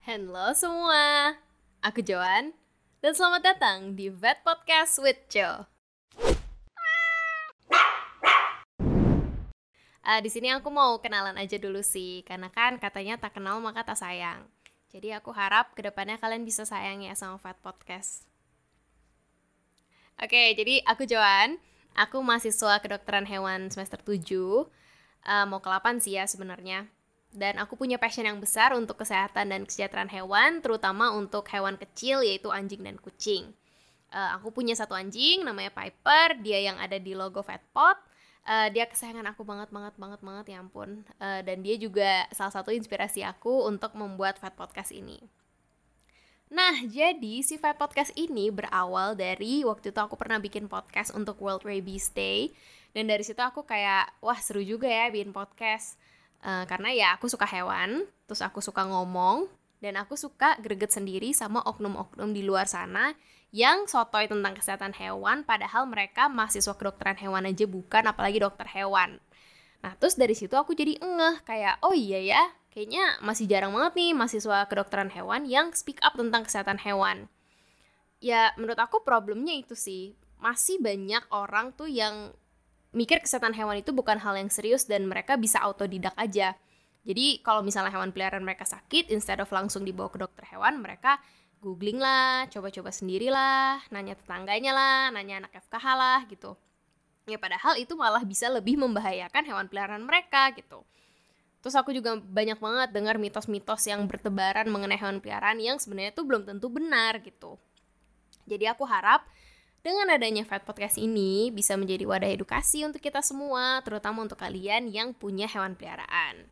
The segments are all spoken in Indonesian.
Halo semua, aku Joan dan selamat datang di Vet Podcast with Jo. Uh, di sini aku mau kenalan aja dulu sih, karena kan katanya tak kenal maka tak sayang. Jadi aku harap ke depannya kalian bisa sayang ya sama Vet Podcast. Oke, jadi aku Joan, aku mahasiswa kedokteran hewan semester 7, uh, mau ke 8 sih ya sebenarnya dan aku punya passion yang besar untuk kesehatan dan kesejahteraan hewan, terutama untuk hewan kecil yaitu anjing dan kucing. Uh, aku punya satu anjing namanya Piper, dia yang ada di logo Fatpot. Uh, dia kesayangan aku banget banget banget banget ya ampun. Uh, dan dia juga salah satu inspirasi aku untuk membuat Fat Podcast ini. Nah, jadi si Fat Podcast ini berawal dari waktu itu aku pernah bikin podcast untuk World Rabies Day. Dan dari situ aku kayak, wah seru juga ya bikin podcast Uh, karena ya aku suka hewan, terus aku suka ngomong, dan aku suka greget sendiri sama oknum-oknum di luar sana yang sotoy tentang kesehatan hewan, padahal mereka mahasiswa kedokteran hewan aja bukan, apalagi dokter hewan. Nah, terus dari situ aku jadi ngeh, kayak, oh iya ya, kayaknya masih jarang banget nih mahasiswa kedokteran hewan yang speak up tentang kesehatan hewan. Ya, menurut aku problemnya itu sih, masih banyak orang tuh yang mikir kesehatan hewan itu bukan hal yang serius dan mereka bisa autodidak aja. Jadi kalau misalnya hewan peliharaan mereka sakit, instead of langsung dibawa ke dokter hewan, mereka googling lah, coba-coba sendiri lah, nanya tetangganya lah, nanya anak FKH lah gitu. Ya padahal itu malah bisa lebih membahayakan hewan peliharaan mereka gitu. Terus aku juga banyak banget dengar mitos-mitos yang bertebaran mengenai hewan peliharaan yang sebenarnya tuh belum tentu benar gitu. Jadi aku harap dengan adanya Fat Podcast ini bisa menjadi wadah edukasi untuk kita semua, terutama untuk kalian yang punya hewan peliharaan.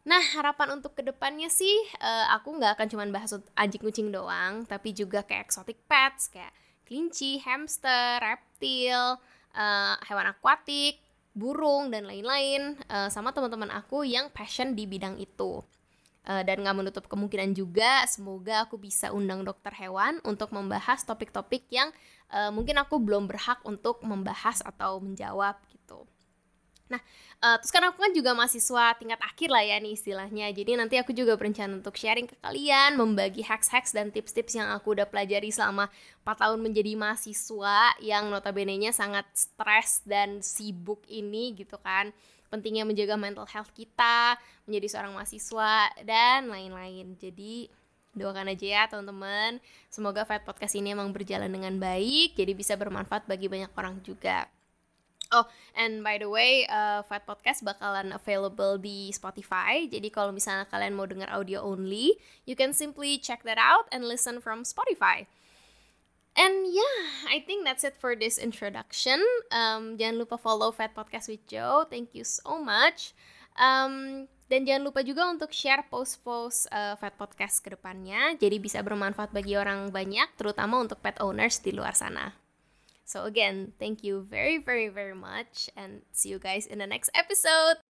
Nah, harapan untuk ke depannya sih, uh, aku nggak akan cuma bahas anjing kucing doang, tapi juga kayak exotic pets, kayak kelinci, hamster, reptil, uh, hewan akuatik, burung, dan lain-lain, uh, sama teman-teman aku yang passion di bidang itu. Uh, dan nggak menutup kemungkinan juga semoga aku bisa undang dokter hewan untuk membahas topik-topik yang uh, mungkin aku belum berhak untuk membahas atau menjawab gitu. Nah, uh, terus kan aku kan juga mahasiswa tingkat akhir lah ya nih istilahnya. Jadi nanti aku juga berencana untuk sharing ke kalian, membagi hacks-hacks dan tips-tips yang aku udah pelajari selama 4 tahun menjadi mahasiswa yang notabene-nya sangat stres dan sibuk ini gitu kan pentingnya menjaga mental health kita, menjadi seorang mahasiswa, dan lain-lain. Jadi, doakan aja ya teman-teman. Semoga Fat Podcast ini emang berjalan dengan baik, jadi bisa bermanfaat bagi banyak orang juga. Oh, and by the way, uh, Fat Podcast bakalan available di Spotify. Jadi kalau misalnya kalian mau dengar audio only, you can simply check that out and listen from Spotify. And yeah, I think that's it for this introduction. Um, jangan lupa follow Fat Podcast with Joe. Thank you so much. Um, dan jangan lupa juga untuk share post-post uh, Fat Podcast ke depannya. Jadi bisa bermanfaat bagi orang banyak, terutama untuk pet owners di luar sana. So again, thank you very, very, very much. And see you guys in the next episode.